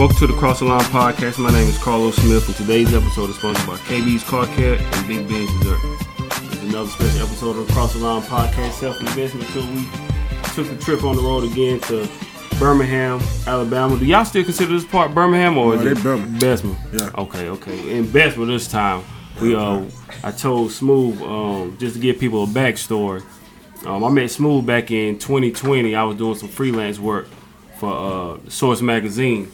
Welcome to the Cross the Line podcast. My name is Carlos Smith, and today's episode is sponsored by KB's Car Care and Big Ben's Dessert. It's another special episode of the Cross the Line podcast, self investment. So we took the trip on the road again to Birmingham, Alabama. Do y'all still consider this part Birmingham or No, is it Birmingham. Bessemer? Yeah. Okay, okay. In Bessemer this time, we uh, I told Smooth um, just to give people a backstory. Um, I met Smooth back in 2020. I was doing some freelance work for uh, Source Magazine,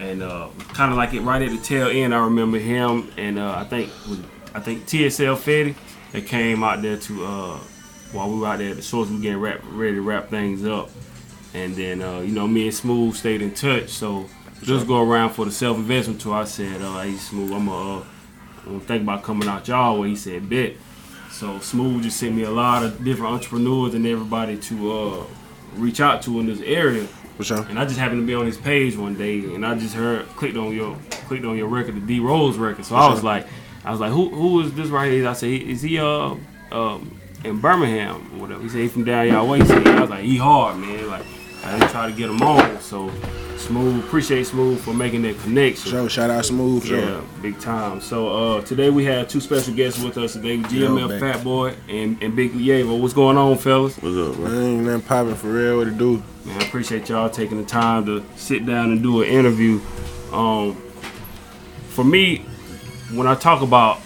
and uh, kind of like it right at the tail end. I remember him and uh, I think I think TSL Fetty that came out there to uh, while we were out there at the Source, we getting wrap, ready to wrap things up, and then uh, you know me and Smooth stayed in touch. So just go around for the self investment tour. I said, uh, "Hey Smooth, I'm gonna uh, I'm think about coming out y'all way." He said, "Bet." So Smooth just sent me a lot of different entrepreneurs and everybody to uh, reach out to in this area. For sure. And I just happened to be on his page one day, and I just heard clicked on your clicked on your record, the D Rose record. So I was sure. like, I was like, who who is this right here? I said, is he uh um in Birmingham or whatever? He said he from down y'all way. He said, I was like, he hard man. Like I didn't try to get them on. So Smooth, appreciate Smooth for making that connection. Sure. Shout out Smooth. Sure. Yeah, big time. So uh, today we have two special guests with us today, GML baby. Fat Boy and, and Big Yavo. What's going on, fellas? What's up, bro? Ain't nothing popping for real. What it do? Man, I appreciate y'all taking the time to sit down and do an interview. Um, for me, when I talk about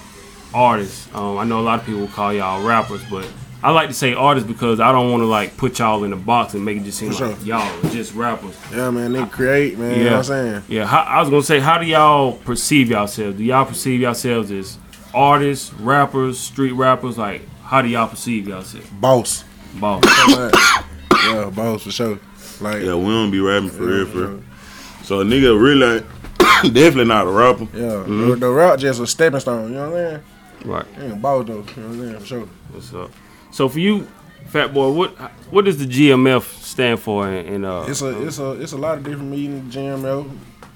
artists, um, I know a lot of people call y'all rappers, but I like to say artists because I don't want to like put y'all in a box and make it just seem For like sure. y'all are just rappers. Yeah, man. They create, man. You know what I'm saying? Yeah, how, I was gonna say, how do y'all perceive yourselves? Do y'all perceive yourselves as artists, rappers, street rappers? Like, how do y'all perceive yourselves? Boss. Boss. Yeah, boss for sure. Like, Yeah, we don't be rapping for real, for real. So a nigga really ain't- definitely not a rapper. yeah. The, the route just a stepping stone. You know what I'm saying? right. Ain't boss though. You know what I'm saying? For sure. What's up? So for you, Fat Boy, what what does the GMF stand for? In, in uh, It's a it's a it's a lot of different meetings. GML,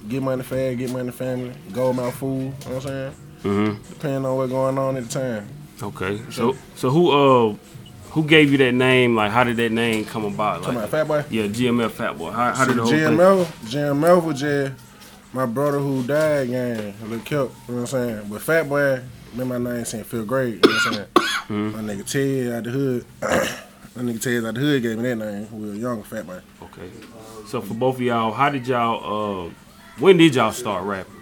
get money fad, get money family, go mouth food. You know what I'm saying? Mhm. Depending on what's going on at the time. okay. So so who uh who gave you that name? Like, how did that name come about? Like, about Fat Boy. yeah, GMF Fat Boy. How, how So did the whole thing? GML, GML was just my brother who died, gang, Lil Kelp, you know what I'm saying? But Fat Boy, remember my name saying fifth grade, you know what I'm saying? Mm-hmm. My nigga Ted out the hood, my nigga Ted out the hood gave me that name. We were young Fat Boy. Okay. So for both of y'all, how did y'all? Uh, when did y'all start rapping?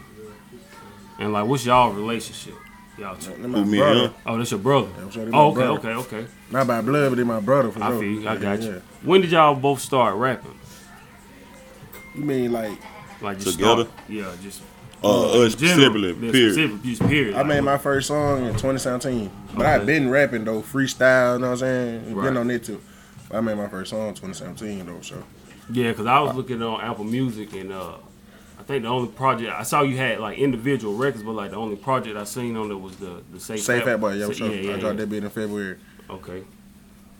And like, what's y'all relationship? Y'all two. Then my me brother. Oh, that's your brother. I'm sure Oh, okay, brother. okay, okay. not by blood, but they my brother for I sure. feel you. I Yeah, got you. yeah. When did y'all both start rapping? You mean like, Like just Together? Start, yeah, just Uh, us general. specifically, period. Specific, period. I made my first song in 2017. But Okay. I've been rapping though, freestyle, you know what I'm saying? Right. Been on it too. I made my first song in 2017 though, so. Yeah, because I was looking on Apple Music and uh, I think the only project I saw you had like individual records, but like the only project I seen on there was the the Safe Say Fat Boy, yeah, Sa- sure. Yeah, yeah, I dropped yeah. that bit in February. Okay.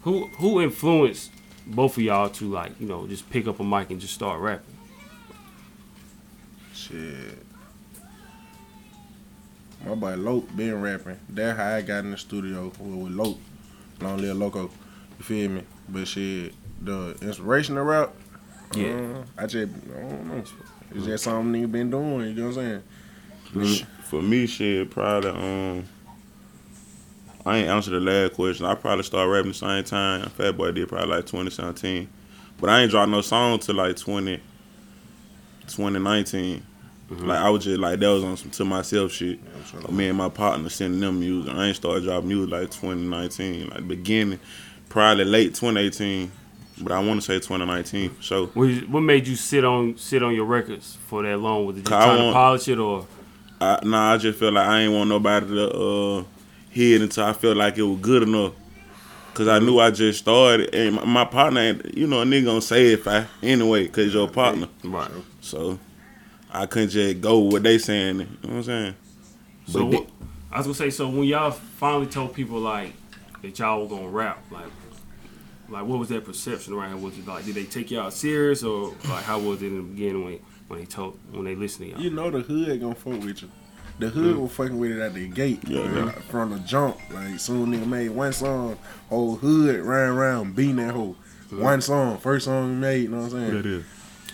Who who influenced both of y'all to like you know just pick up a mic and just start rapping? Shit. My boy Lope been rapping. That's how I got in the studio with, with Loke. Long Live Loco. You feel me? But shit, the inspirational rap, Yeah. uh, I just, I don't know. It's just something nigga been doing, you know what I'm saying? For me, shit, probably um, I ain't answer the last question. I probably started rapping the same time. Fat Boy did probably like 2017, but I ain't dropped no song till like 20, 2019. Like I was just like that was on some to myself shit. so- Me and my partner sending them music. I ain't started dropping music like 2019, like beginning, probably late 2018. But I want to say 2019 for sure. What, what made you sit on sit on your records for that long? Was it just trying to polish it or? I, nah, I just felt like I ain't want nobody to uh, hear it until I felt like it was good enough. Cause I knew I just started, and my, my partner, you know, a nigga gonna say it if I anyway, cause your partner. Right. So I couldn't just go with what they saying. You know what I'm saying? So But what, I was gonna say, so when y'all finally told people like that y'all were gonna rap, like, like what was that perception around? here? Was it like did they take y'all serious or like how was it in the beginning when when they told when they listened to y'all? You know the hood gonna fuck with you. The hood mm-hmm. was fucking with it at the gate. Yeah, like, yeah. From the jump. Like soon nigga made one song, whole hood ran around beating that whole. One song, first song he made, you know what I'm saying? is.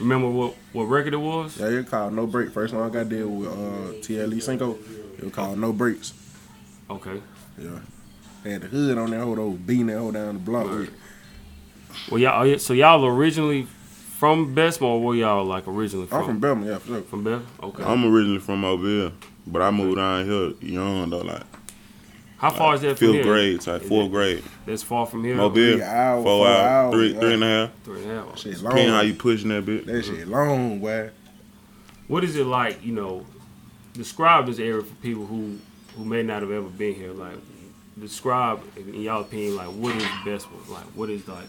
Remember what what record it was? Yeah, it called No Break. First song I got did with uh, TLE Cinco. It was called No Breaks. Okay. Yeah. They had the hood on that whole old bean that whole down the block with. Well, y'all. oh, So y'all originally from Bessemer, or were y'all like originally from? I'm from Belmont, yeah, for sure. From Bessemer. Okay. I'm originally from Mobile, but I moved down here young though, like How far is that from fifth here? grade, type Is fourth it- grade. That's far from here. Mobile, Three hours, four four hours, hours, three, yeah. three and a half. Three and a half. Shit Depending how long. you pushing that bit. That shit long, boy. What is it like? You know, describe this area for people who who may not have ever been here. Like, describe in y'all opinion, like what is Bessemer? Like, what is like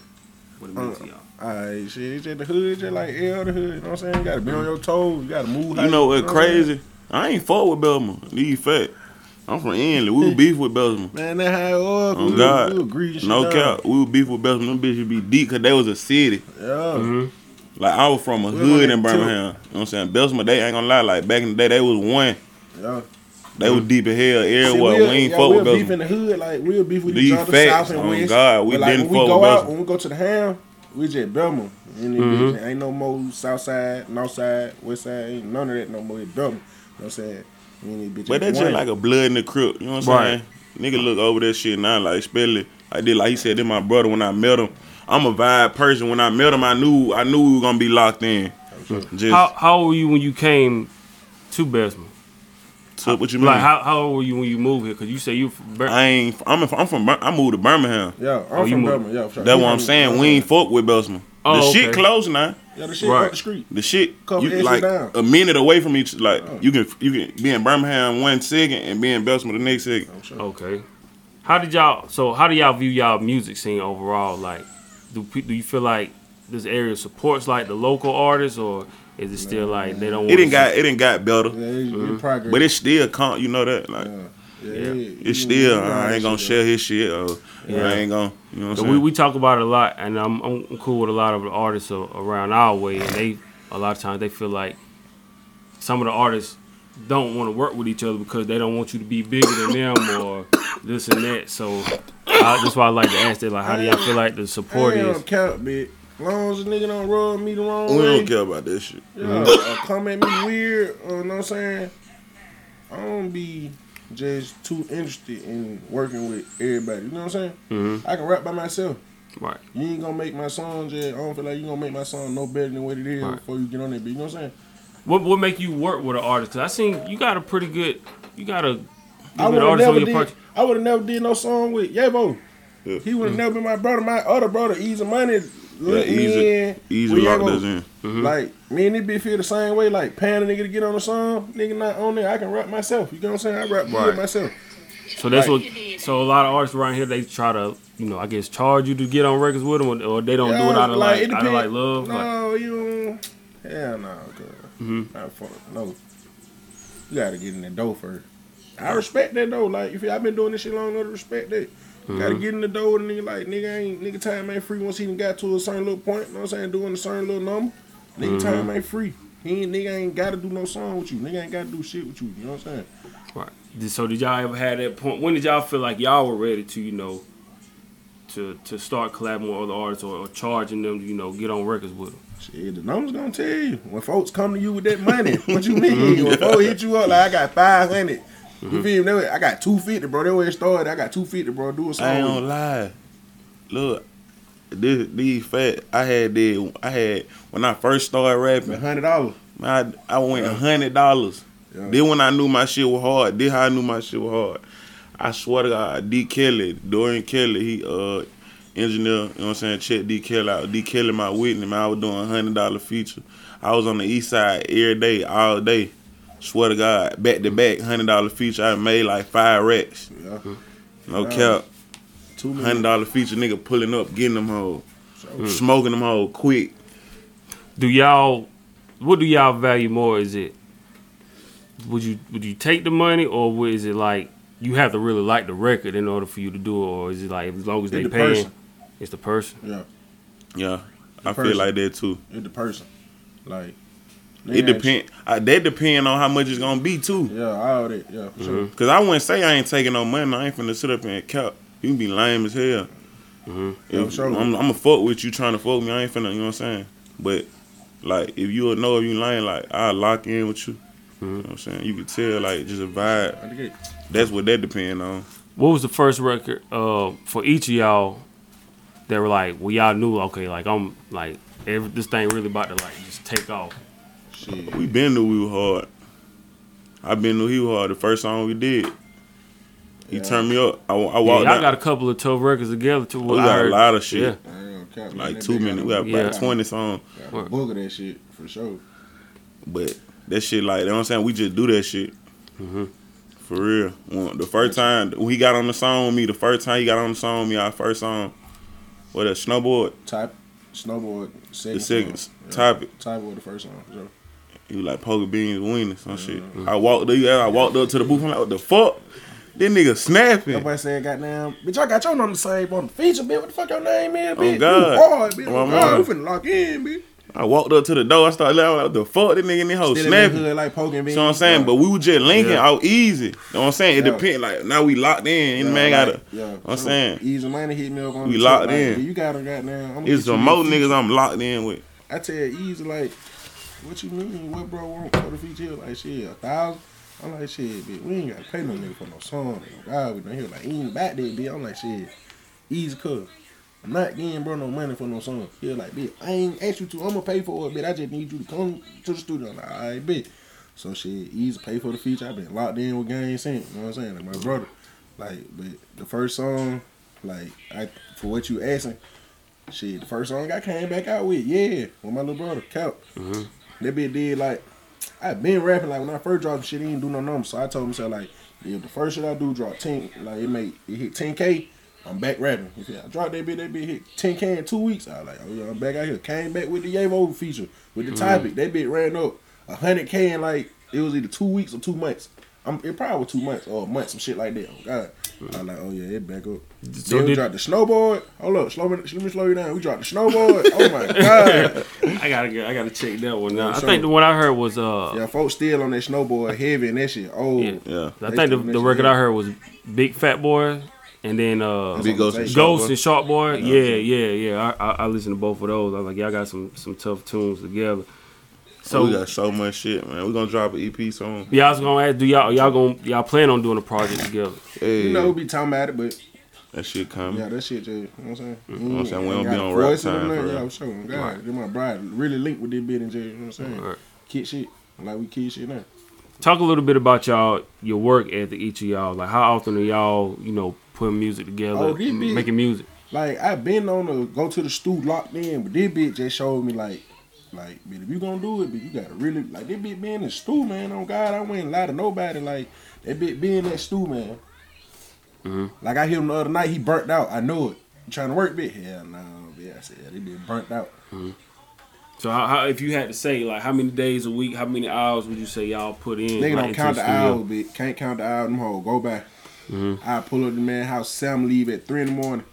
what it means to y'all? Alright, shit, it's just the hood, it's just like L the hood, you know what I'm saying? You gotta be on your toes, you gotta move. You know what what crazy? I ain't fought with Belma. These fat. I'm from Ensley. We was beef with Belma. Man, that how it was. Oh we, God, we agree no down. cap. We was beef with Belma. Them bitches be deep because they was a city. Yeah. Mm-hmm. Like I was from a We hood in that too. Birmingham. You know what I'm saying? Bessemer, they ain't gonna lie. Like back in the day, they was one. Yeah. They was deep as hell See, everywhere. we'll- we ain't yeah, fuck we'll beef in the hood, like we'll beef with These each other, facts, south and on west. God, we but like didn't when we fuck go with out, Bessemer. when we go to the ham, we just Belmont. And then Mhm. ain't no more south side, north side, west side, ain't none of that no more. It's Belmont. You know what I'm saying? We ain't bitch But that's just like a blood in the crib. You know what I'm Right. saying? Nigga look over that shit now, like especially I did like he said, this my brother when I met him. I'm a vibe person. When I met him, I knew I knew we were gonna be locked in. Just How how old were you when you came to Bessemer? took what you mean. Like how how old were you when you moved here? Cause you say you from Ber- I ain't. I'm. I'm from. I moved to Birmingham. Yeah, I'm Oh, from moved- Belmont. Yeah, sure. That's what I'm saying. We ain't fuck with Bessemer. Oh, the shit closed close now. Yeah, the shit Right. up the street. The shit Couple you like down. a minute away from each. Like you can you can be in Birmingham one second and be in Bessemer the next second. Sure. Okay. How did y'all? So how do y'all view y'all music scene overall? Like, do do you feel like this area supports like the local artists, or is it still like they don't? It didn't got it didn't got better, Yeah, it's, Mm-hmm. it's but it's still con. You know that like yeah. Yeah, Yeah. it's still you I ain't gonna share his shit. Uh, or Yeah. I ain't gonna. You know what I'm we, saying? we we talk about it a lot, and I'm, I'm cool with a lot of the artists around our way, and they a lot of times they feel like some of the artists don't want to work with each other because they don't want you to be bigger than them or this and that. So I, that's why I like to ask that, like, how do y'all feel like the support I is? don't count, bitch. As long as a nigga don't rub me the wrong we way, don't care about that shit. yeah, or come at me weird, or you know what I'm saying? I don't be just too interested in working with everybody. You know what I'm saying? Mhm. I can rap by myself. Right. You ain't gonna make my song just. I don't feel like you gonna make my song no better than what it is Right. before you get on that beat. You know what I'm saying? What what make you work with an artist? 'Cause I seen you got a pretty good, you got a I good would have never did. project. I would have never did no song with Yavo. Yeah. He would have never been my brother. My other brother, Easy Money, let me Easy- in. Easy with locked Yavo. in. Mm-hmm. Like me and this bitch feel the same way. Like paying a nigga to get on the song, nigga not on there. I can rap myself. You know what I'm saying? I rap Right. myself. So that's Like- what. So a lot of artists around here they try to, you know, I guess charge you to get on records with them, or, or they don't do it Yeah, out of like, it out of like depend- love. Like, No, you. Hell no, cuz. Mhm. Not for no. You gotta get in the door first. I respect that though. Like if I've been doing this shit long enough to respect that. Gotta Mm-hmm. get in the door with a nigga like nigga ain't nigga time ain't free once he done got to a certain little point. You know what I'm saying? Doing a certain little number. Nigga Mm-hmm. time ain't free. He ain't nigga ain't gotta do no song with you. Nigga ain't gotta do shit with you. You know what I'm saying? right. So did y'all ever have that point? When did y'all feel like y'all were ready to, you know, to to start collabing with other artists or, or charging them, you know, get on records with them? Shit, the numbers gonna tell you. When folks come to you with that money, what you mean? when folks hit you up like I got five hundred. You feel me? They- I got two fifty, bro. That way it started. I got two fifty, bro. Do a song. I ain't with lie. Look, this these fat. I had did. I had when I first started rapping. hundred dollars. I I went a hundred dollars. Yeah. Then when I knew my shit was hard, Then how I knew my shit was hard. I swear to God, D Kelly, Dorian Kelly, he uh engineer, you know what I'm saying, check D Kelly out. D Kelly my witness, man. I was doing a hundred dollar feature. I was on the east side every day, all day. Swear to God, back to back, hundred dollar feature. I made like five racks. Yeah. No Wow. cap. Two hundred dollar feature nigga pulling up, getting them hoes. So, hmm. Smoking them hoes quick. Do y'all, what do y'all value more? Is it would you would you take the money or is it like you have to really like the record in order for you to do it, or is it like as long as It they the paying, person. it's the person? Yeah, Yeah. I person. feel like that too. it's the person. Like It depend. I, that depend on how much it's gonna be too. Yeah, I all that. Yeah, for sure. Cause I wouldn't say I ain't taking no money. I ain't finna sit up and cap. You be lame as hell. Mhm. Yeah, If sure. I'm, I'm a fuck with you trying to fuck me. I ain't finna. You know what I'm saying? But Like if you know if you lying, like I lock in with you. You know what I'm saying? You can tell like just a vibe. I think it- That's what that depend on. What was the first record uh, for each of y'all that were like, well, y'all knew, okay, like I'm like every, this thing really about to like just take off. Shit. We been knew we were hard. I been knew he was hard. The first song we did, he Yeah. turned me up. I, I Yeah, walked y'all out. got a couple of tough records together too. we I got a lot of shit. Yeah. I ain't gonna cap, man. Like two minutes. We a- got Yeah. about twenty songs. got book of that shit for sure. But that shit, like, you know what I'm saying? We just do that shit. Mm-hmm. For real. When, the first time when he got on the song with me, the first time he got on the song with me, our first song, what a snowboard, Type snowboard second. the second song. Yeah. topic. Type was the first song. For sure. He was like poker beans, winning, some shit. Mm-hmm. I walked up, I walked up to the booth. I'm like, what the fuck? This nigga snapping. Nobody said, goddamn, bitch, I got your number saved on the feature, bitch. What the fuck your name is, Oh, bitch? God. You hard, bitch. Oh, Oh, my God, we mom. finna lock in, bitch. I walked up to the door. I started laughing. What the fuck? This nigga in this hoe Still in the snapping. hood, like poking beans. You know what I'm saying? Yeah. But we were just linking Yeah. out easy. You know what I'm saying? It Yeah. depends. Like now we locked in. And Yeah, man gotta. Yeah, know what I'm so saying? Easy money hit me up on We the locked tip, in. yeah, You got to goddamn. I'm It's some more niggas I'm locked in with. I tell you, easy like, what you mean? What bro want for the feature? Like shit, a thousand. I'm like shit, bitch. We ain't gotta pay no nigga for no song. Nigga. God, we done here like he ain't back there, bitch. I'm like shit, easy cuz. I'm not getting bro no money for no song. He like, bitch, I ain't asked you to. I'm gonna pay for it, bitch. I just need you to come to the studio. I'm like, all right, bitch. So shit, easy pay for the feature. i been locked in with Gang Sync. You know what I'm saying? Like my brother. Like, but the first song, like, I for what you asking, shit, the first song I came back out with, yeah, with my little brother, Cap. Mm-hmm. That bitch did like, I been rapping like when I first dropped shit, he didn't do no numbers. So I told myself like, if the first shit I do drop ten, like it made it hit ten k, I'm back rapping. If I drop that bitch, that bitch hit ten k in two weeks. I was like, oh yeah, I'm back out here. Came back with the Yavo feature with the mm-hmm. topic. That bitch ran up hundred k in like it was either two weeks or two months. I'm, it probably was two months or a month, some shit like that. Oh God. I was like, oh yeah, it back up. So then we did- dropped the snowboard. Hold up, slow me, let me slow you down. We dropped the snowboard. oh my God. I gotta get, I gotta check that one out. I sure. think the one I heard was uh, Yeah, folks still on that snowboard heavy and that shit Oh Yeah. Yeah. I think the, the record I heard was Big Fat Boy, and then uh, Big Ghost and Ghost Shark Boy. and Shark Boy. Yeah, yeah, yeah. I, I I listened to both of those. I was like, y'all got some some tough tunes together. So So we got so much shit, man. We're gonna drop an EP soon. yeah, I was gonna ask, do y'all y'all gonna y'all plan on doing a project together? Hey, You know, we'll be talking about it, but that shit coming. yeah, that shit just, you know what I'm saying? You know mm-hmm. what I'm saying? We ain't don't be on a rap time, for Yeah, real. I'm sure. God, they my bride really linked with this bit and just, you know what I'm saying? Right. Kid shit. Like we kid shit now. Talk a little bit about y'all your work ethic, each of y'all. Like how often are y'all you know putting music together, Oh, this m- big. making music? Like I've been on the go to the stool locked in, but this bitch just showed me like, like, bitch, if you gonna do it, but you gotta really like this bitch being in the stool, man. On God, I wouldn't lie to nobody. Like that bitch being that stool, man. Mhm. Like I hear him the other night, he burnt out. I know it. You trying to work, bitch? Hell no, bitch. I said yeah, they been burnt out. So how, how if you had to say like how many days a week, how many hours would you say y'all put in? Nigga like, don't count the hours, bitch. Can't count the hours. Them hoes go back. I pull up the man house. Sam leave at three in the morning.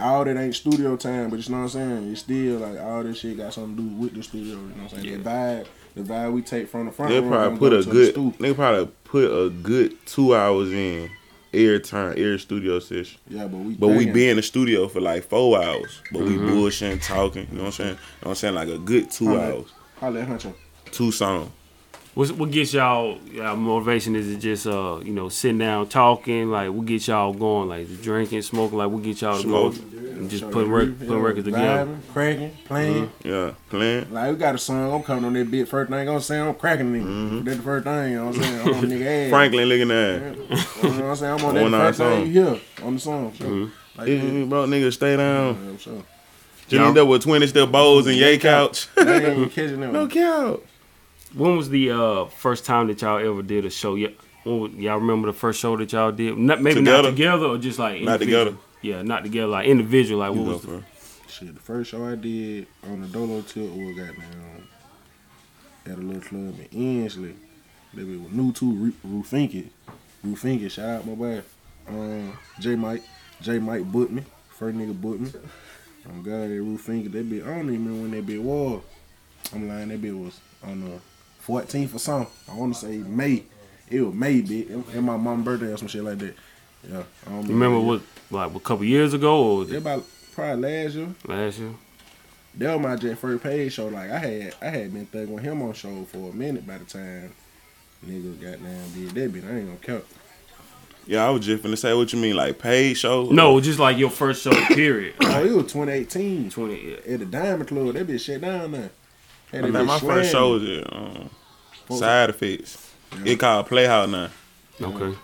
All that ain't studio time, but you know what I'm saying. It's still like all this shit got something to do with the studio. You know what I'm saying. The vibe, the vibe we take from the front. They probably put a to the good. They probably put a good two hours in every time, every studio session. Yeah, but we. But we be in the studio for like four hours. But Mm-hmm. we bullshitting, talking. You know what I'm saying? You know what I'm saying? Like a good two Holla. hours, Holla at Huncho. two songs. What what gets y'all, y'all motivation? Is it just uh you know sitting down talking? Like what gets y'all going? Like drinking, smoking? Like what gets y'all Smoking. going? And just Show putting the rec- roof, putting yeah, records together. vibing, cracking, playing. Yeah, playing. Like we got a song, I'm coming on that bit first thing I'm saying, I'm cracking nigga. Mm-hmm. That's the first thing, you know what I'm saying? I'm on the nigga ass. Franklin looking at. You know what I'm saying? I'm on that On our first thing song. you hear on the song. Sure. Mm-hmm. Like, Hey, yeah, bro, nigga, stay down. yeah, sure. Jimmy Y'all- there with twenty still bowls and yay couch. I ain't even catching them. no couch. When was the uh first time that y'all ever did a show? Yeah, when y'all remember the first show that y'all did? Not, maybe not Together? together or just like Not together. Yeah, not together. Like individual. Like what go was the. Shit, the first show I did on the Dolo tilt was goddamn at a little club in Ensley. They was new to Ru- Rufinky. Rufinky, shout out my boy. Um, J Mike. J Mike booked me. First nigga booked me. I'm God at Rufinky. That bit, I don't even remember when that bit was. I'm lying, that bit was on the 14th or something. I want to say May. It was May, bit. And my mom's birthday or some shit like that. Yeah. I don't you remember what like a couple years ago or was year. it about probably last year. last year? that was my just first paid show. Like I had I had been thugging with him on show for a minute by the time niggas got down did that bit. I ain't gonna count. Yeah, I was just finna say what you mean, like paid show. No, just like your first show. Period. Oh, it was 2018 Twenty. Yeah. at the Diamond Club. That bitch shut down there. Had I mean, bitch my first show was at um, Side Effects. It called Playhouse now. Okay.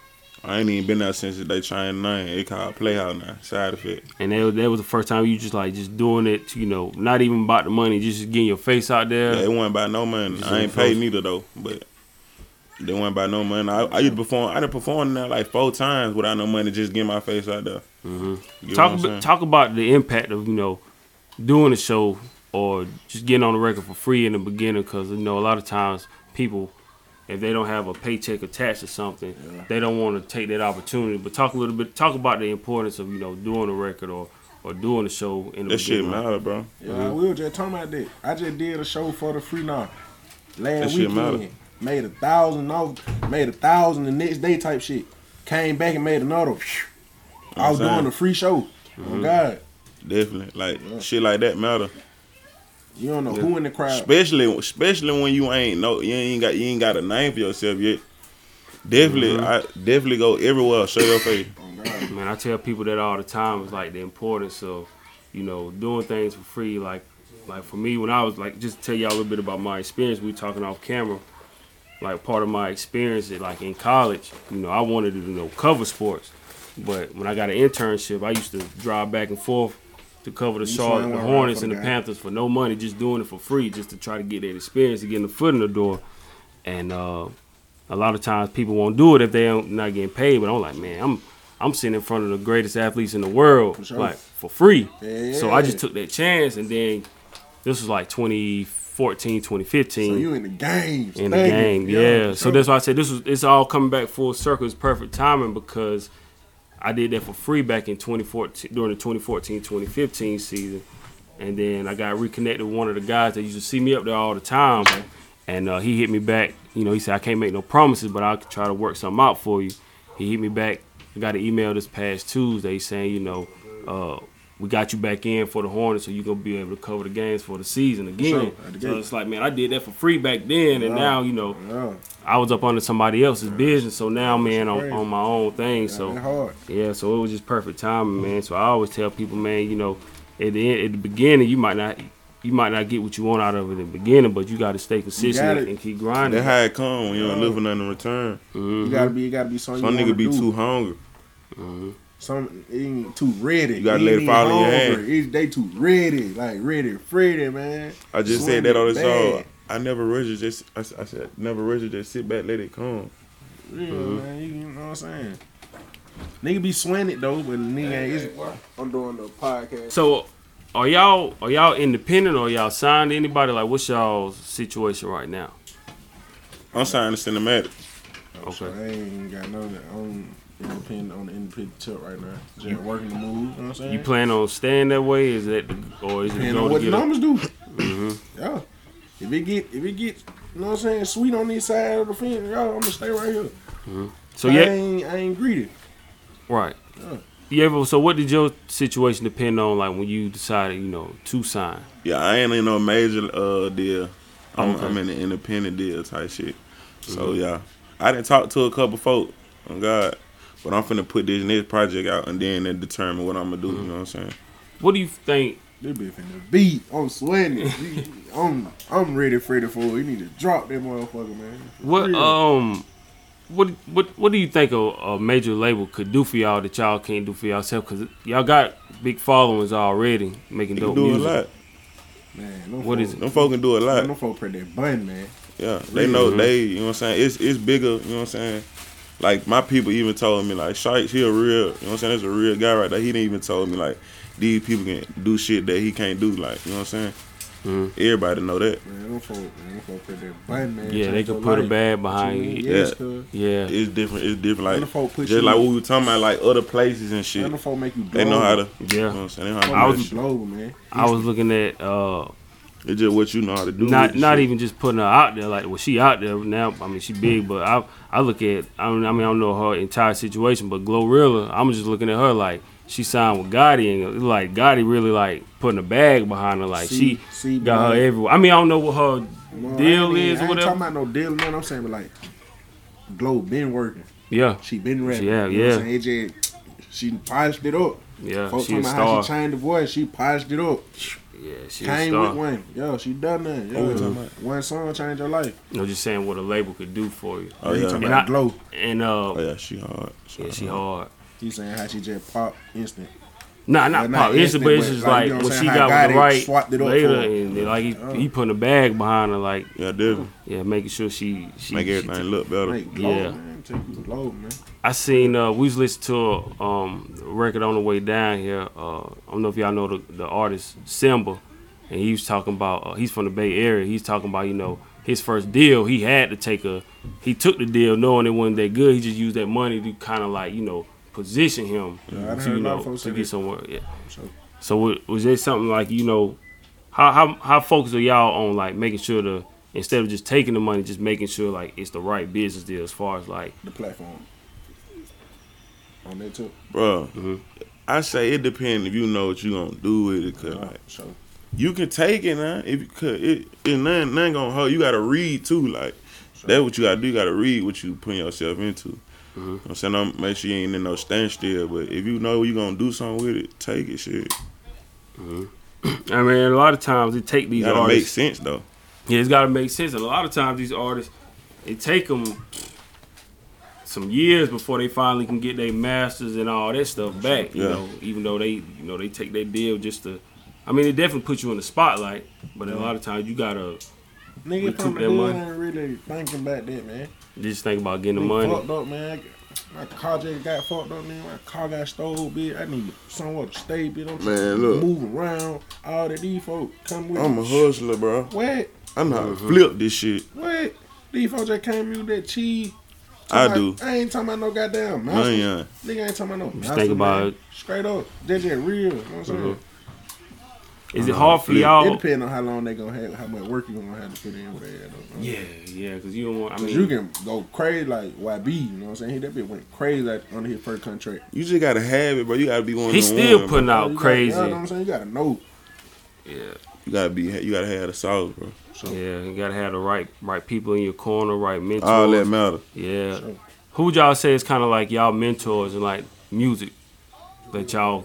I ain't even been there since they changed the name. It called Playhouse now. Side Effects. And that was, that was the first time you just like just doing it. You know, not even about the money, just getting your face out there. Yeah, it wasn't by no money. Just I ain't paid neither though, but they wasn't by no money. I, I used to perform. I done performed there like four times without no money, just getting my face out there. hmm Talk about, talk about the impact of you know doing a show or just getting on the record for free in the beginning because you know a lot of times people if they don't have a paycheck attached to something they don't want to take that opportunity but talk a little bit talk about the importance of you know doing a record or or doing a show in the That shit matter, bro. Yeah, we were just talking about that. I just did a show for the free now. Last shit weekend. matter. Made a thousand off, made a thousand the next day type shit. Came back and made another. I was doing a free show. Oh mm-hmm. God. Definitely, like Yeah. shit like that matter. You don't know who in the crowd. Especially, especially when you ain't no, you ain't got, you ain't got a name for yourself yet. Definitely, Mm-hmm. I definitely go everywhere. Show your face. Oh Man, I tell people that all the time. It's like the importance of, you know, doing things for free. Like, like for me, when I was like, just to tell y'all a little bit about my experience. We talking off camera. Like part of my experience, is, like in college, you know, I wanted to, you know, cover sports. But when I got an internship, I used to drive back and forth to cover the Charlotte, the Hornets, and the guy. Panthers for no money, just doing it for free, just to try to get that experience, to get the foot in the door. And uh, a lot of times people won't do it if they're not not getting paid. But I'm like, man, I'm I'm sitting in front of the greatest athletes in the world, For sure. like for free. Yeah. So I just took that chance, and then this was like 2014, 2015 So you in the game. in the game. Yeah. for So that's why I said this was it's all coming back full circle. It's perfect timing because I did that for free back in 2014 during the 2014 2015 season, and then I got reconnected with one of the guys that used to see me up there all the time, and uh, he hit me back. You know, he said I can't make no promises, but I'll try to work something out for you. He hit me back. I got an email this past Tuesday saying, you know, uh, we got you back in for the Hornets, so you're gonna be able to cover the games for the season again. Sure, so it's like, man, I did that for free back then, and Yeah. now you know Yeah. I was up under somebody else's business, so now man on, crazy. on my own thing. Yeah, So yeah, so it was just perfect timing, man. So I always tell people, man, you know, at the end, at the beginning, you might not you might not get what you want out of it in the beginning, but you got to stay consistent and, keep grinding. That's how it come when you don't live for nothing in return. Mhm. You gotta be. You gotta be something. Some you nigga be do. too hungry. Some ain't too ready. You gotta It let it fall in your hand. It's- They too ready, like ready, Freddy, man. I just Swing said that on the show. bad. I never really just. I, I said never really just sit back, let it come. Yeah, Mm-hmm. man. You, you know what I'm saying? Nigga be swinging it though, but nigga ain't. It's, I'm doing the podcast. So are y'all are y'all independent or y'all signed to anybody? Like, what's y'all's situation right now? I'm signed to cinematic. So Okay. I ain't got none of that. I'm independent on the independent tip right now. Just working the move. You know what I'm saying? You plan on staying that way? Is that the, or is it going on what to the get? A, numbers do. mm-hmm. Yeah. If it get if it get you know what I'm saying, sweet on this side of the fence, y'all, I'm gonna stay right here. So I yeah, ain't I ain't greedy. right. Yeah. You ever? So what did your situation depend on? Like when you decided, you know, to sign? Yeah, I ain't in no major uh deal. I'm, Okay. I'm in an independent deal type shit. So Mhm. yeah, I didn't talk to a couple folk. On God, but I'm finna put this next project out and then then determine what I'm gonna do. Mm-hmm. You know what I'm saying? What do you think? This bitch finna beat. I'm sweating. I'm I'm ready, Freddy for it. You need to drop that motherfucker, man. For What real. um, what what what do you think a, a major label could do for y'all that y'all can't do for yourself? Because y'all got big followings already, making You can dope do music. a lot. man, them what folk, is it? Them folk can do a lot. Them folk press that button, man. Yeah, they know Mhm. they. You know what I'm saying? It's it's bigger. You know what I'm saying? Like my people even told me like Shikes, he a real. You know what I'm saying? That's a real guy right there. He didn't even told me like these people can do shit that he can't do. Like you know what I'm saying? Mhm. Everybody know that. Man, them folk, man, them folk press that button, man. Yeah, they Change could your put a life. bag behind you. Yeah. Yeah, It's different. It's different. Like folk put just you, like what we were talking about, like other places and shit. them folk make you They know how to. yeah. You know what I'm saying? They know how to I was- you global, man. I was looking at uh, It's just what you know how to do. not not shit. even just putting her out there. Like, well, she out there now. I mean, she big, but I I look at. I, don't, I mean, I don't know her entire situation, but Glorilla. I'm just looking at her like she signed with Gotti, and like Gotti really like putting a bag behind her. Like See- she see, got man. her everywhere. I mean, I don't know what her Well, I deal is I or ain't talking about no deal, man. I'm saying, but like, Glow been working. Yeah, She been rapping. Yeah, you know yeah. What I'm saying? It just, she polished it up. yeah, Folks she a talking about how star. she changed the voice. She polished it up. Yeah, she a Came with one. Yo, she done that. Yo, Who we talking about? one song changed her life. I'm just saying what a label could do for you. Oh He yeah, talking And about I- Glow. And uh, oh yeah, she hard. yeah, she hard. He saying how she just pop instant. Nah, not Well, pop. not It's, but it's just like, like you know what when I'm she saying, got with the right swapped it up later, for and then, like he, he putting a bag behind her, like Yeah, definitely. yeah, making sure she she Make she everything t- look better. Like Glow, Yeah. man. Take you Glow, man. I seen uh, we was listening to a um, record on the way down here. Uh, I don't know if y'all know the, the artist Simba, and he was talking about uh, he's from the Bay Area. He's talking about you know his first deal. He had to take a he took the deal knowing it wasn't that good. He just used that money to kind of like you know position him Yeah, to you know to get that. somewhere. Yeah. So, So wa- was there something like you know how how how focused are y'all on like making sure the instead of just taking the money, just making sure like it's the right business deal as far as like the platform. On that too. Bro, Mhm. I say it depends if you know what you gonna do with it. Cause like So, you can take it now if you could. It, it nothing, nothing gonna hurt. You gotta read too. Like that's what you gotta do. You gotta read what you putting yourself into. Mm-hmm. What I'm saying I'm make sure you ain't in no standstill. But if you know you gonna do something with it, take it. Shit, mm-hmm. I mean a lot of times it take these gotta make sense though. yeah it's got to make sense and a lot of times these artists it take them some years before they finally can get their masters and all that stuff back. You Yeah. know, even though they you know they take their deal just to. I mean, it definitely puts you in the spotlight, but a mm-hmm. lot of times you gotta nigga Recoup from the that money. ain't really thinking about that, man. You just think about getting the money. Fucked up, man. My car just got fucked up, man. My car got stole, bitch. I need somewhere to stay, bitch. I'm Man, trying to look. move around. All that these folks come with. I'm a hustler, bro. What? I'm how Mm-hmm. to flip this shit. What? These folks just came with that cheese. I Talking do. I ain't talking about no goddamn mouse. Money. Nigga ain't talking about no mouse. think about man. it. Straight up. They just real. You know what I'm saying? Is it Uh, hard for flip. It y'all? depends on how long they gonna have, how much work you gonna have to put in with that. Yeah, yeah, because you don't want. I mean, you can go crazy like YB, you know what I'm saying? He that bitch went crazy like, under his first contract. You just gotta have it, bro. You gotta be one. he's still one, putting bro. out You gotta- crazy. You know what I'm saying? You gotta know. Yeah, You gotta be. You gotta have the sauce, bro. So yeah, you gotta have the right, right people in your corner, right mentors. All that matter. Yeah. Sure. Who would y'all say is kind of like y'all mentors and like music that y'all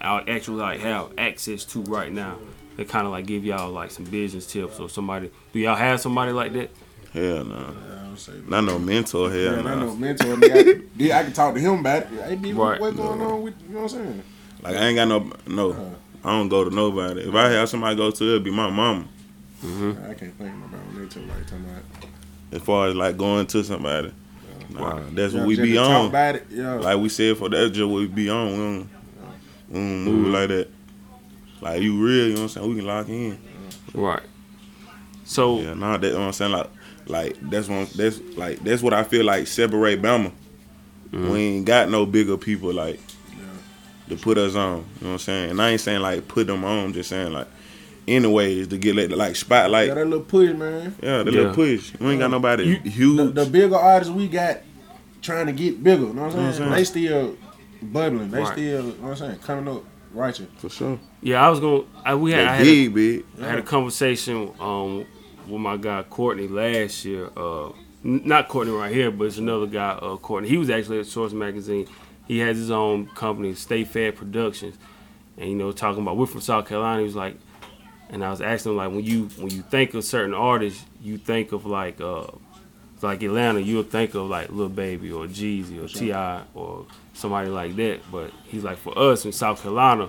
out actually like have access to right now? That kind of like give y'all like some business tips or somebody. Do y'all have somebody like that? Hell no. I don't say Not no mentor. Hell Yeah, I no. know mentor. nigga, I, can- yeah, I can talk to him about it. Hey, B, Right. what going on with you know what I'm saying? Like I ain't got no. No. I don't go to nobody. If I have somebody go to, it'd be my mama. Mm-hmm. I can't think about when they tell like talking about. As far as like going to somebody. Nah, that's Yeah, what we be on. About it, yeah. Like we said for that's just what we be on. We don't, we don't move Mm-hmm. like that. Like you real, you know what I'm saying? We can lock in. Right. So Yeah, nah, that you know what I'm saying? Like like that's one that's like that's what I feel like separate Bama. Mhm. We ain't got no bigger people like to put us on. You know what I'm saying? And I ain't saying like put them on, I'm just saying like anyways to get like, like spotlight. yeah, that little push, man. Yeah, the Yeah. little push. We ain't got nobody You- huge. The, the bigger artists we got trying to get bigger. You know what I'm Know saying? what I'm They still bubbling. They Right. still, you know what I'm saying, coming up righteous. for sure. yeah, I was gonna. I, we had. I That had, a, big, big. I had a conversation um with my guy Courtney last year. Uh, not Courtney right here, but it's another guy. Uh, Courtney. He was actually at Source Magazine. He has his own company, Stay Fed Productions, and you know, talking about we're from South Carolina. He was like, and I was asking him like, when you when you think of certain artists, you think of like uh like Atlanta, you'll think of like Lil Baby or Jeezy or Ti or somebody like that. But he's like, for us in South Carolina,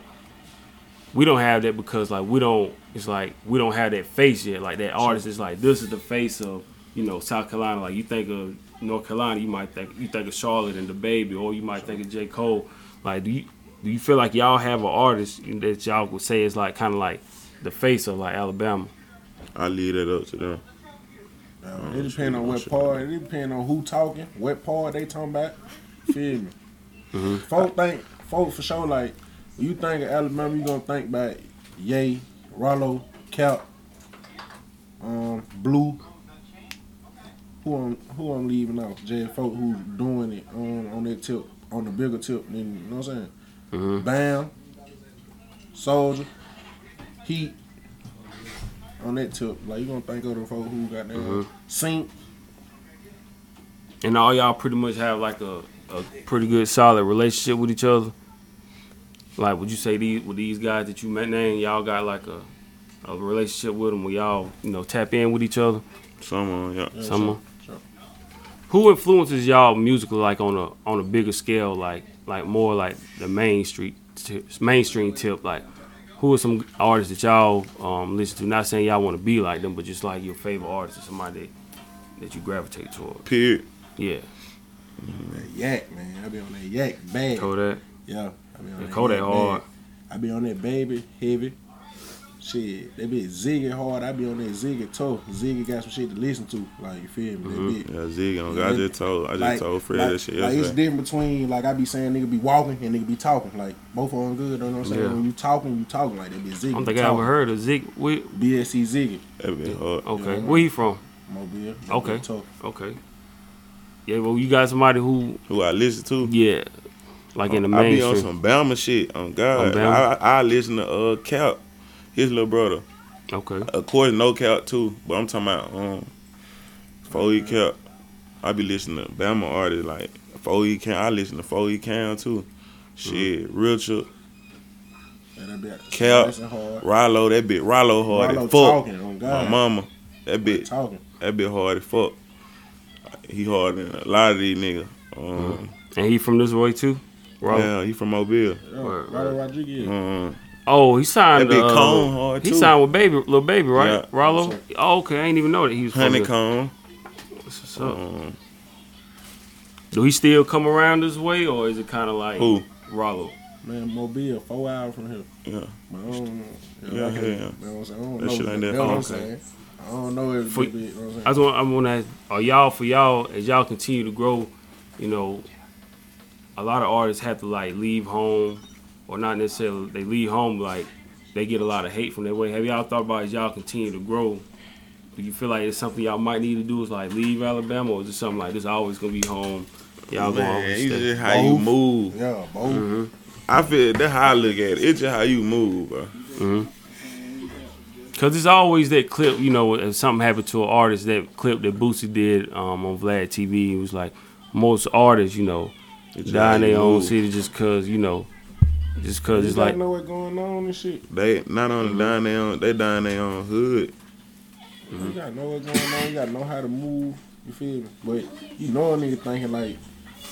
we don't have that because like we don't. It's like we don't have that face yet. Like that artist is like this is the face of you know South Carolina. Like you think of North Carolina, you might think you think of Charlotte and DaBaby, or you might think of J Cole. Like do you do you feel like y'all have an artist that y'all would say is like kind of like the face of like Alabama? I leave that up to them. It depends on what part. It depends on who talking, what part they talking about. Feel me? Mm-hmm. Folk think, folk for sure. Like you think of Alabama, you gonna think about Yay, Rylo, Cap, um, Blue. Who on who I'm leaving out? J folk who doing it on on that tip, on the bigger tip. Then, you know what I'm saying? Mhm. Bam, Soldier, Heat. On that tip, like you gonna think of the folks who got that Mhm. Sync. And all y'all pretty much have like a, a pretty good solid relationship with each other. Like, would you say these with these guys that you met name, y'all got like a a relationship with them where y'all you know tap in with each other? Someone, yeah. Yeah, Someone. sure, sure. Who influences y'all musically like on a on a bigger scale, like like more like the main street tip, mainstream tip? Like, who are some artists that y'all um, listen to? Not saying y'all want to be like them, but just like your favorite artist or somebody that, that you gravitate toward. Period. Yeah, That yak, man. I be on that yak bad. Kodak. Yeah, I be on Yeah, that Kodak yak hard. bad. I be on that baby heavy. Shit, they be zigging hard. I be on that Ziggy tough. Ziggy got some shit to listen to. Like you feel me? Mhm. That. Yeah, Zig, on God, I just told, I just told Fred like, that shit like it's yesterday. different between like I be saying nigga be walking and nigga be talking. Like both of them good. You know what I'm saying? Yeah. When you talking, you talking like that. Be Ziggy. I don't be think I ever heard of Zig. We, BSC Ziggy. That be hard. okay, Yeah. where you from? Mobile. Okay. Tough. Okay. Yeah, well, you got somebody who, Who I listen to? yeah, like in the I be on some Bama shit. On God, On I, I listen to uh Cap, his little brother. Okay. Of course, NoCap too, but I'm talking about um, Four E Cap. I be listening to Bama artists like Four E Cam. I listen to Four E Cam too. Shit, Mm-hmm. Richard, Yeah, that be Cap. listen hard. Rylo, that bit Rylo hard Rylo as fuck. talking on My God. mama, that bit Talking. that bit hard as fuck. He hard than a lot of these niggas. Um, And he from this way too? Rylo? Yeah, he from Mobile. Yeah, Word, Rylo. Rodriguez. Um, Oh, he signed. that big uh, cone hard He too. signed with baby, little baby, right? Yeah. Rylo. Oh, okay. I ain't even know that he was from here. Honeykomb. What's what's up? Um, Do he still come around this way, or is it kind of like who? Rylo? Man, Mobile, four hours from here. Yeah. But I don't know. Yeah, I can't- yeah. You know what I'm saying? I don't That know. shit ain't that That's what far. I'm Okay. saying. I don't know every For- bit, you know what I'm saying? I just want, I want to. Are y'all for y'all as y'all continue to grow? You know, a lot of artists have to like leave home, or not necessarily they leave home like they get a lot of hate from their way. Have y'all thought about as y'all continue to grow? Do you feel like it's something y'all might need to do is like leave Alabama, or is it something like this always gonna be home? Y'all gonna Man, always it's just how you move. Yeah, both. Mm-hmm. I feel that's how I look at it. It's just how you move, bro. Cause it's always that clip, you know, if something happened to an artist, that clip that Boosie did um, on Vlad TV, it was like most artists, you know, It's die in their own city just cause, you know, just cause You it's like, know what's going on and shit. They not only down their own, they down their own hood. Mm-hmm. You gotta know what's going on. You gotta know how to move. You feel me? But you know a nigga thinking like,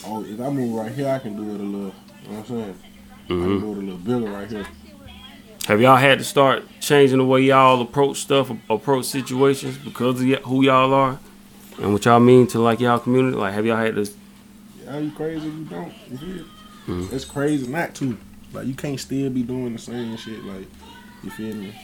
oh, if I move right here, I can do it a little. You know what I'm saying? I Mhm. can do it a little bigger right here. have y'all had to start changing the way y'all approach stuff, approach situations because of who y'all are and what y'all mean to like y'all community? Like, have y'all had to? Are you crazy if you don't? You feel? Mhm. It's crazy not to. Like you can't still be doing the same shit. Like you feel me?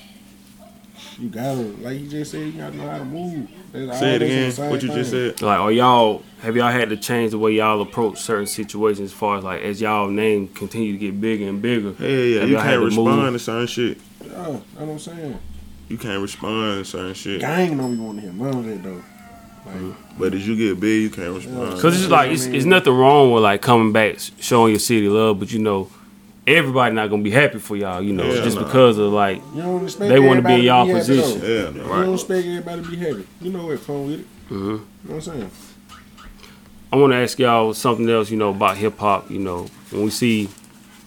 You gotta, like you just said, you gotta know how to move. That's Say it again. What you just said. Like, are y'all have y'all had to change the way y'all approach certain situations as far as like as y'all name continue to get bigger and bigger? Yeah, yeah, Have you can't to respond move? to certain shit. Yeah, that's what I'm saying. You can't respond to certain shit. Gang don't be want to hear none of that though. Like, mm-hmm. But as you get big, you can't respond. Cause it's like it's, it's nothing wrong with like coming back, showing your city love, but you know, everybody not gonna be happy for y'all. You know, Hell just nah. because of like you don't They wanna be in y'all happy, position. though. Yeah, You no. don't expect everybody to be happy. You know what come with it. Mhm. You know what I'm saying? I want to ask y'all something else, you know, about hip hop. You know, when we see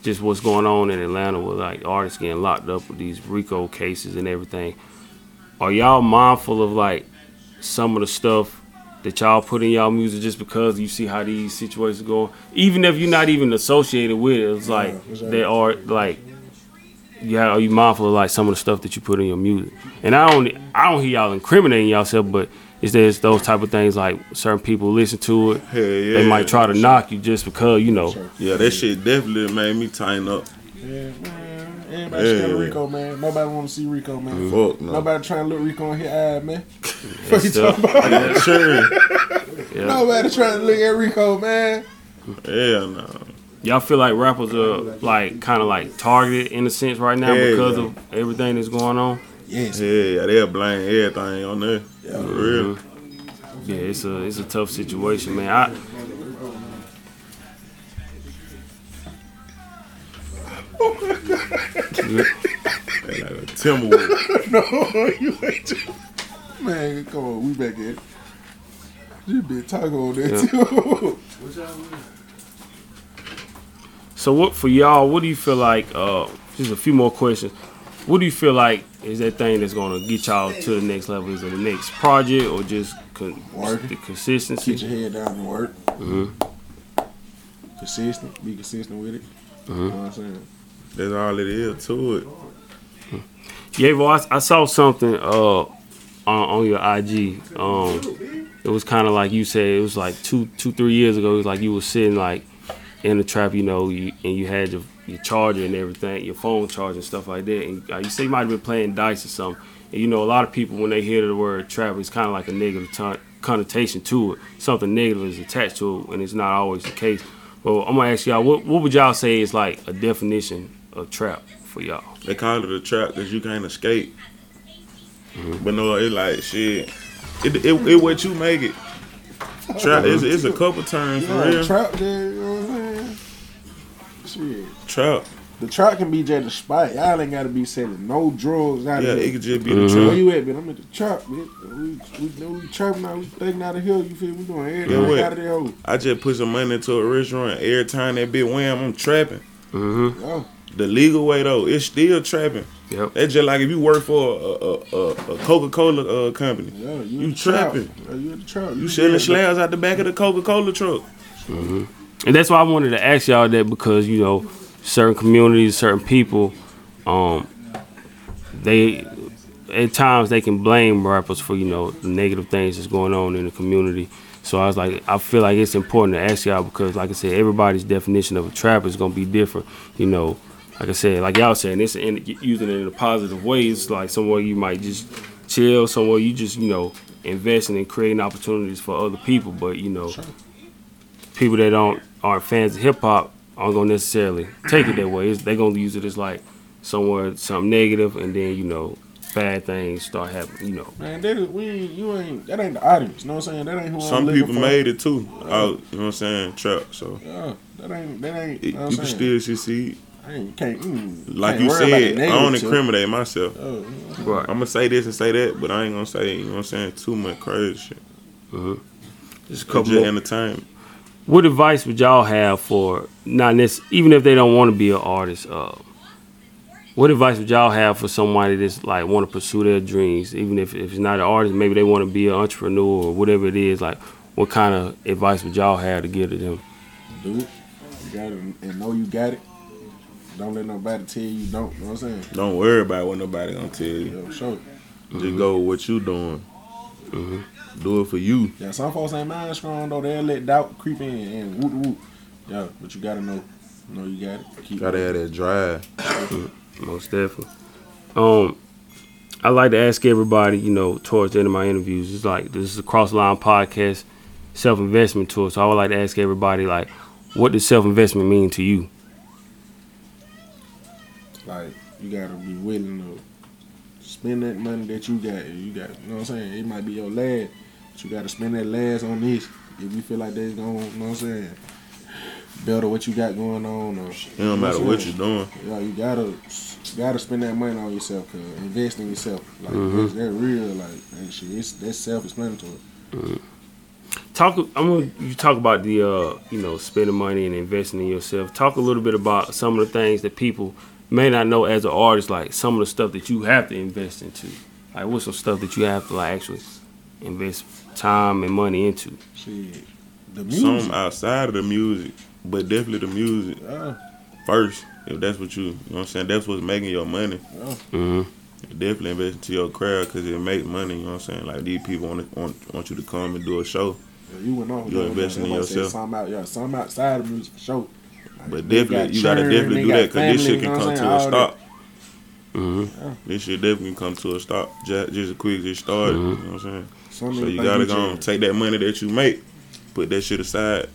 just what's going on in Atlanta with like artists getting locked up with these RICO cases and everything, are y'all mindful of like some of the stuff that y'all put in y'all music just because you see how these situations go? Even if you're not even associated with it, it's like exactly. they are like. Yeah, are you mindful of like some of the stuff that you put in your music? And I don't, I don't hear y'all incriminating yourself, but is there's those type of things like certain people listen to it, Hell yeah. they might try to knock you just because you know. Yeah, that shit definitely made me tighten up. Yeah, man. Everybody scared of Yeah. Rico, man. Nobody want to see Rico, man. Fuck no. Nobody trying to look Rico in his eye, man. Fuck you still- talking about? Yeah, sure. Yeah. Nobody trying to look at Rico, man. Hell no. Y'all feel like rappers are like kind of like targeted in a sense right now Yeah, because yeah. of everything that's going on. Yes. Yeah, yeah, they'll blame everything on there. Yeah. For real. Mm-hmm. Yeah, it's a it's a tough situation, man. I They like a Timberwolf. no, you ain't. too- Man, come on, we back in. You been talking on that Yeah. too. So what for y'all? What do you feel like? Uh, just a few more questions. What do you feel like is that thing that's gonna get y'all to the next level? Is it the next project or just con- Working. the consistency? Get your head down and work. Mhm. Consistent. Be consistent with it. You know what I'm saying? That's all it is to it. Yeah, well, I, I saw something uh on, on your IG. Um, it was kind of like you said. It was like two, two, three years ago. It was like you were sitting like in the trap, you know, you, and you had your, your charger and everything, your phone charger and stuff like that. And uh, you say you might have been playing dice or something. And you know, a lot of people when they hear the word trap, it's kind of like a negative connotation to it. Something negative is attached to it, and it's not always the case. Well, I'm gonna ask y'all, what, what would y'all say is like a definition of trap for y'all? They call it a trap because you can't escape. But no, it like shit. It, it, it what you make it. Trap it's, it's a couple terms You for real. trap there, you know what I'm saying? Shit. Trap. The trap can be just a spot. Y'all ain't gotta be selling no drugs out here. Yeah, of it here. could just be Mhm. the Where you at, bitch? I'm at the trap, bitch. We, we, we trapping out, we thinking out of here, you feel me? We doing Yeah, everything what? out of there. I just put some money into a restaurant. Every time that bit wham, I'm trapping. Mm-hmm. Yo, The legal way though, it's still trapping. Yep. That's just like if you work for a, a, a, a Coca Cola uh, company. yeah, you, You in the trap. trapping. Yeah, you at the trap. You selling slabs out the back of the Coca Cola truck. And that's why I wanted to ask y'all that because you know, certain communities, certain people, um, they at times they can blame rappers for you know the negative things that's going on in the community. So I was like, I feel like it's important to ask y'all because, like I said, everybody's definition of a trap is gonna be different. You know, like I said, like y'all saying, it's in, using it in a positive way. It's like somewhere you might just chill, somewhere you just you know investing and creating opportunities for other people. But you know, people that don't aren't fans of hip hop aren't gonna necessarily take it that way. It's, they gonna use it as like somewhere something negative, and then you know bad things start happening. You know, Man, that is, we ain't, you ain't, that ain't the audience. You know what I'm saying? That ain't who I'm Some people for. made it too. Out, you know what I'm saying? Trap. So Yeah, that ain't, that ain't, it, you know you what I'm can still succeed. I ain't, can't, mm, Like can't you worry about the said, I don't incriminate myself. Oh, right? I'm gonna say this and say that, but I ain't gonna say, you know what I'm saying, too much crazy shit. Just a It's couple just more. entertainment. What advice would y'all have for not necessarily, even if they don't want to be an artist? Uh, what advice would y'all have for somebody that's like want to pursue their dreams, even if, if it's not an artist, maybe they want to be an entrepreneur or whatever it is? Like, what kind of advice would y'all have to give to them? do it. You got it and know you got it. Don't let nobody tell you you don't. You know what I'm saying? Don't worry about what nobody gonna tell you. Yo, show. Just go with what you doing. Do it for you. Yeah, some folks ain't mind strong though. They'll let doubt creep in and whoop whoop. Yeah, but you gotta know. Know you got it. Keep Gotta have that drive. Most definitely. Um, I like to ask everybody, you know, towards the end of my interviews, it's like this is a cross line podcast, self investment tour. So I would like to ask everybody, like, what does self investment mean to you? Like you gotta be willing to spend that money that you got. You got, you know what I'm saying? It might be your last, but you gotta spend that last on this. If you feel like that's going, you know what I'm saying? Better what you got going on. Or, It don't matter what you're doing. Yeah, you gotta you gotta spend that money on yourself, cause invest in yourself. Like Mhm. that's that real, like that shit. It's that's self-explanatory. Talk. I'm gonna you talk about the uh, you know, spending money and investing in yourself. Talk a little bit about some of the things that people may not know as an artist, like some of the stuff that you have to invest into. Like, what's some stuff that you have to like actually invest time and money into? Shit, the music. Some outside of the music, but definitely the music Yeah, first. If that's what you, you know what I'm saying, that's what's making your money. hmm Definitely invest into your crowd because it make money. You know what I'm saying? Like these people want to, want want you to come and do a show, yeah, you went on. You're investing in I said yourself. Some out, yeah, something outside of music for sure. Like, but they definitely got you gotta definitely do got that because this shit can come what to a All stop. hmm This shit definitely can come to a stop just, just as quick as it started. Mhm. You know what I'm saying? Some So you gotta go and take that money that you make, put that shit aside.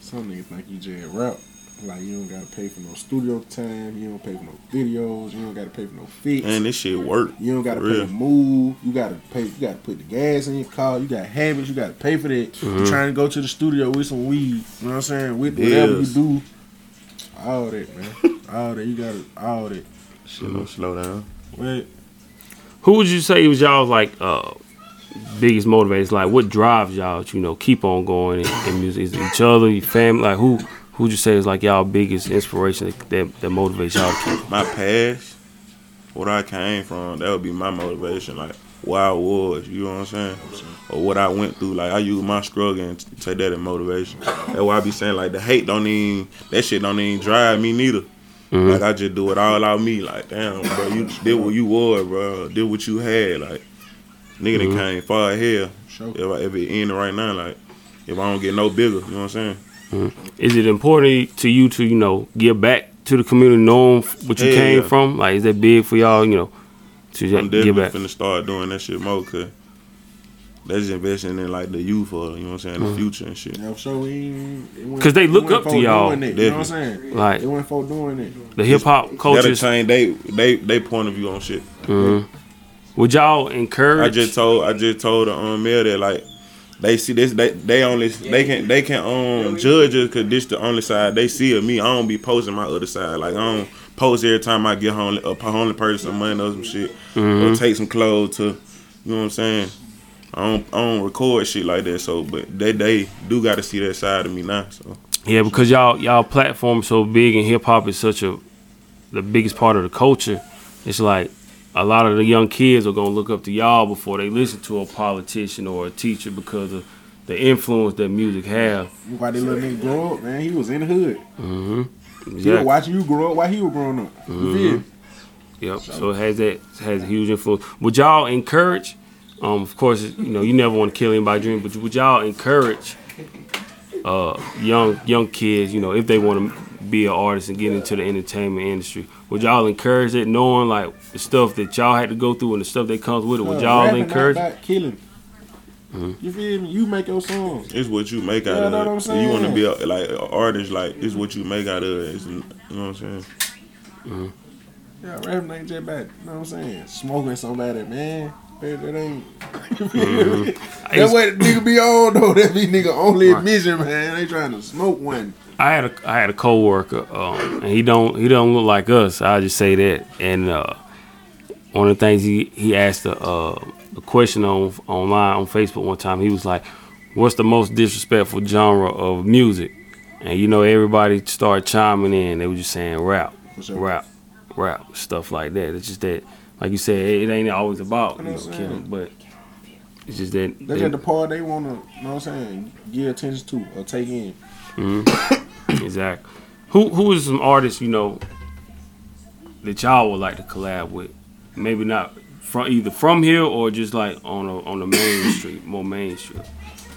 Some niggas think you just rap. Like you don't gotta pay for no studio time. You don't pay for no videos. You don't gotta pay for no fix. And this shit work. You don't gotta pay real. to move. You gotta pay. You gotta put the gas in your car. You got habits. You gotta pay for that. Mm-hmm. You trying to go to the studio with some weed. You know what I'm saying? With whatever you do, all that, man. all that you gotta, all that. Shit, don't slow down. Wait, Who would you say was y'all's like uh biggest motivators? Like what drives y'all to, you know, keep on going in, in music? Is it each other, your family? Like who who would you say is like y'all biggest inspiration that, that, that motivates y'all to keep? My past, what I came from, that would be my motivation. Like where I was, you know what I'm saying, or what I went through. Like I use my struggle and take that as motivation. That's why I be saying like the hate don't even that shit don't even drive me neither. Mm-hmm. Like I just do it all out me. Like damn, bro, you did what you were, bro. Did what you had. Like nigga that mm-hmm. came far ahead. Sure. If I, if it ended right now, like if I don't get no bigger, you know what I'm saying. Mm. Is it important to you to, you know, give back to the community knowing what you Hell came yeah. from? Like is that big for y'all, you know, to I'm just give back? finna start doing that shit more cause that's investing in like the youth or you know what I'm saying, the mm. future and shit. yeah, so we ain't- 'Cause they look up to y'all. doing that, You know what I'm saying? Like It wasn't doing it. the hip hop That'll culture. change they they they point of view on shit. Mm-hmm. Would y'all encourage? I just told I just told the um mayor that like they see this they they only they can they can um judge us cause this the only side they see of me. I don't be posting my other side. Like I don't post every time I get home a homeless person some money or some shit or take some clothes to you know what I'm saying. I don't I don't record shit like that. So but they they do got to see that side of me now. So Yeah, because y'all y'all platform so big and hip hop is such a the biggest part of the culture. It's like a lot of the young kids are gonna look up to y'all before they listen to a politician or a teacher because of the influence that music have. Why they little nigga grow up, man? He was in the hood. He was Exactly. watching you grow up while he was growing up. Me? Yep. So it has that has a huge influence. Would y'all encourage? Um, of course, you know you never want to kill anybody's dream, but would y'all encourage uh, young young kids, you know, if they want to be an artist and get into the entertainment industry, would y'all encourage it, knowing like the stuff that y'all had to go through and the stuff that comes with it? Would y'all rapping not encourage? about killing. Mm-hmm. You feel me? You make your songs. it's what you make out Yeah, of know it. what I'm If you want to be a, like an artist, like it's what you make out of it. It's, you know what I'm saying. Mm-hmm. Yeah, rapping ain't just bad. You know what I'm saying? Smoking somebody, man. That, that ain't. You feel me? Mm-hmm. That's what nigga be on though. That be nigga only Right. admission, man. They trying to smoke one. I had a I had a coworker, um, and he don't he don't look like us. I'll just say that. And uh, one of the things he he asked a, uh, a question on online on Facebook one time. He was like, "What's the most disrespectful genre of music?" And you know, everybody started chiming in. They were just saying rap, rap, rap, stuff like that. It's just that, like you said, it ain't always about you know know what I'm killing, saying? but it's just that. That's that- just the part they wanna, you know what I'm saying, give attention to or take in. Exactly. Who who is some artists you know that y'all would like to collab with? Maybe not from either from here or just like on a, on the main street, more mainstream.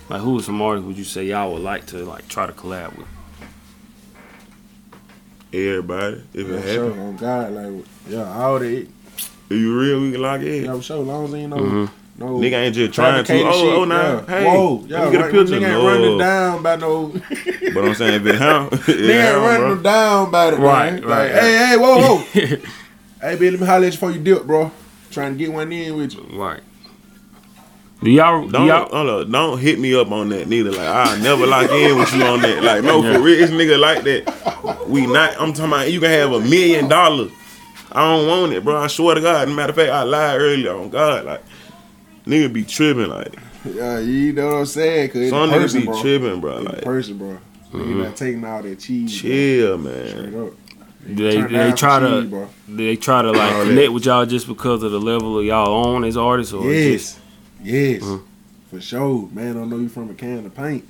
Like who is are some artists would you say y'all would like to like try to collab with? Everybody, if Yeah, it for sure. happen, On God, like, yeah, all that. if you real, we can lock in. Yeah, for sure. As long as ain't no, Mhm. No. Nigga ain't just trying to. fabricated Oh, oh shit, oh, now, yeah. hey, Whoa, yeah, let me get a right, picture. Nigga ain't running No. down by no. But I'm saying if it him, it Nigga ain't running bro. them down by the Right, man. right, Like, hey, hey, whoa, whoa. hey, B, let me holler at you before you dip, bro. Trying to get one in with you. right. Do y'all do Don't y'all hold up, don't hit me up on that neither. Like I never lock in with you on that. Like no, for real, it's nigga like that. We not. I'm talking about you can have a million dollars. I don't want it, bro. I swear to God. Matter of fact, I lied earlier on God. Like nigga be tripping. Like Yeah, you know what I'm saying? Cause some niggas be bro. tripping, bro. It's Like person, bro. Nigga not taking all that cheese. bro. chill, man. Straight up. do they, do they try to cheese, they try to like All connect with y'all just because of the level of y'all own as artists or just Yes. Yes. Mhm. For sure. Man, I know you from a can of paint.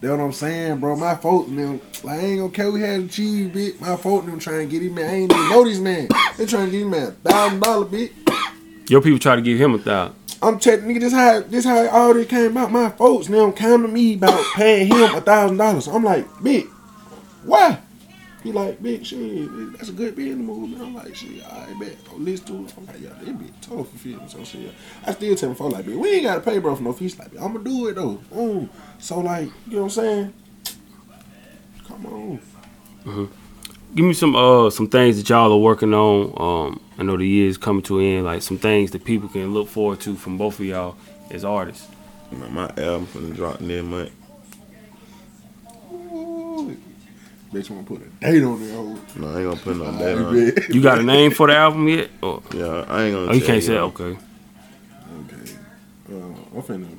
That's what I'm saying, bro. My folks, man, like, I ain't gonna care we had a cheese, bitch. My folks, them trying to get him, man. I ain't even know this man. They trying to get him, man, thousand dollar, bitch. your people try to give him a thousand? I'm telling nigga, this how this how all this came out. My folks now come to me about paying him a thousand dollars. I'm like, bitch, why? He like, bitch, shit, that's a good business the Man. I'm like, shit, I bet. Oh, listen to it. I'm like, yeah, it be tough for feel. So shit, I still tell him, folks like, bitch, we ain't gotta pay bro for no fees. Like, I'm gonna do it though. So like, you know what I'm saying? Come on. give me some uh some things that y'all are working on. Um, I know the year's coming to an end. Like some things that people can look forward to from both of y'all as artists. Man, my album finna drop next month. Ooh. Bitch wanna put a date on there. hoe. No, I ain't gonna put no date on it. bet. You got a name for the album yet? Or, Yeah, I ain't gonna. oh, you can't say. Okay. Okay. Uh, I'm finna,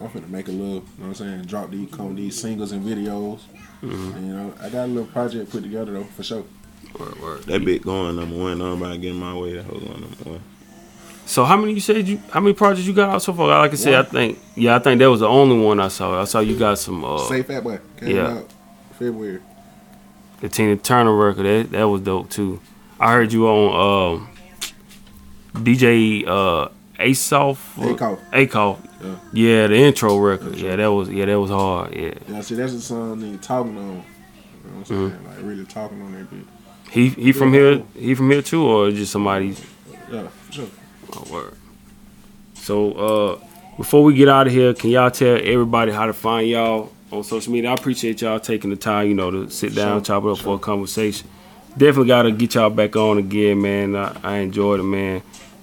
I'm finna make a little, you know what I'm saying, drop these, come these singles and videos. Mm-hmm. And, you know, I got a little project put together though, for sure. Word, word. That bit going number one. I'm about to get my way. That hoe going number one. So how many you said you? How many projects you got out so far? Like I said, I think yeah, I think that was the only one I saw. I saw you got some uh, Say Fat Boy came yeah. out February. the Tina Turner record. That that was dope too. I heard you on um, DJ uh, Asoff. Akoff. Akoff. Yeah. Yeah, the intro record. Yeah, that was yeah, that was hard. Yeah, Yeah, see, that's the song nigga talking on. You know what I'm saying? Mm-hmm. Like really talking on that bit. He he from here. He from here too, or just somebody? Yeah, sure. Oh, word. So uh, before we get out of here, can y'all tell everybody how to find y'all on social media? I appreciate y'all taking the time, you know, to sit down, Sure, chop it up for a conversation. Definitely got to get y'all back on again, man. I, I enjoyed it, man.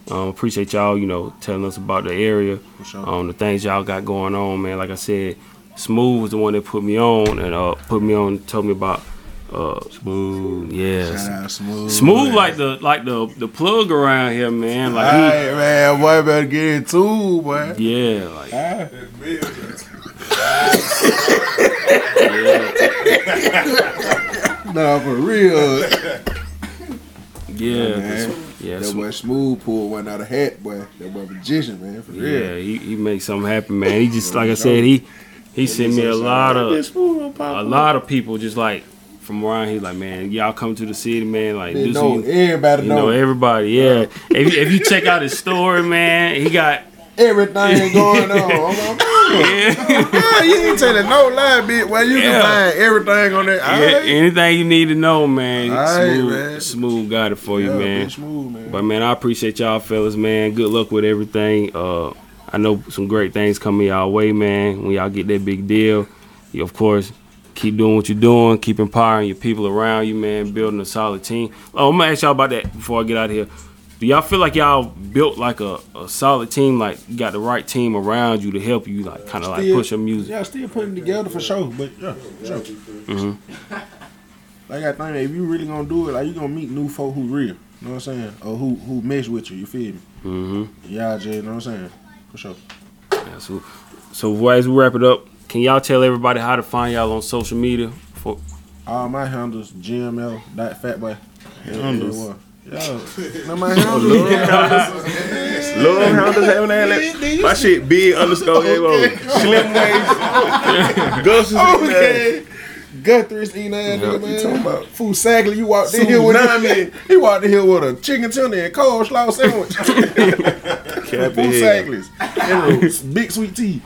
Um, appreciate y'all, you know, telling us about the area, sure. um, the things y'all got going on, man. Like I said, Smooth was the one that put me on and uh, put me on, told me about uh, Smooth, yeah. Smooth. Smooth man. like the like the the plug around here, man. Like he, Hey, man, boy, better get in too, boy. yeah, like Ah. Nah, for real. yeah, man. yeah, That boy Smooth pulled one out of hat, boy. That boy magician, man, for real. yeah. He he makes something happen, man. He just like I said, he he sent me a lot of a lot of people just like from around here, like man, y'all come to the city, man. Like They know, everybody you know, know everybody, yeah. if you, if you check out his story, man, he got everything going on. I'm like, yeah, "Ah, you ain't telling no lie, bitch. Well, you Yeah. can find everything on there. yeah, Alright. anything you need to know, man. Smooth, man. smooth got it for you, man. Smooth, man. But man, I appreciate y'all fellas, man. Good luck with everything. Uh, I know some great things coming y'all way, man. When y'all get that big deal, you of course keep doing what you're doing, keep empowering your people around you, man. Building a solid team. Oh, I'm gonna ask y'all about that before I get out of here. Do y'all feel like y'all built like a, a solid team, like you got the right team around you to help you, like kind of like push your music? Yeah, still putting together for sure, but yeah, for sure. Mm-hmm. Like I think if you really gonna do it, like you gonna meet new folk who real. You know what I'm saying? Or who who mesh with you. You feel me? Mm-hmm. Yeah, Jay. You know what I'm saying? For sure. Yeah, so, so as we wrap it up, can y'all tell everybody how to find y'all on social media? For All my handles GML dot fatboy. Handles. Yeah, no my handles. Love how does having that? Like, my shit big underscore okay. Slim waist. Gus is okay. Guthrist eating ass nigga, man. you talking about? Fool Sagley, you walked in here with Tsunami. He walked in here with a chicken tender and coleslaw sandwich. Cap Fool. Sagley's. Big sweet tea.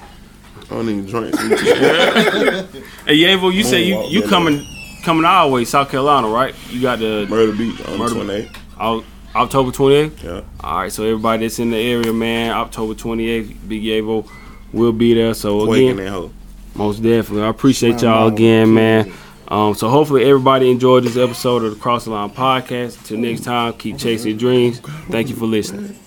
I don't even drink. Hey, Yavo, you say you you yeah, coming coming our way, South Carolina, right? You got the Murder Beat on Murder- the 28th. Au- October 28th. Yeah. All right, so everybody that's in the area, man, October 28th, Big Yavo will be there. So Waking again, that hoe. most definitely, I appreciate y'all again, man. Um, so hopefully everybody enjoyed this episode of the Cross the Line podcast. Till next time, keep chasing your dreams. Thank you for listening.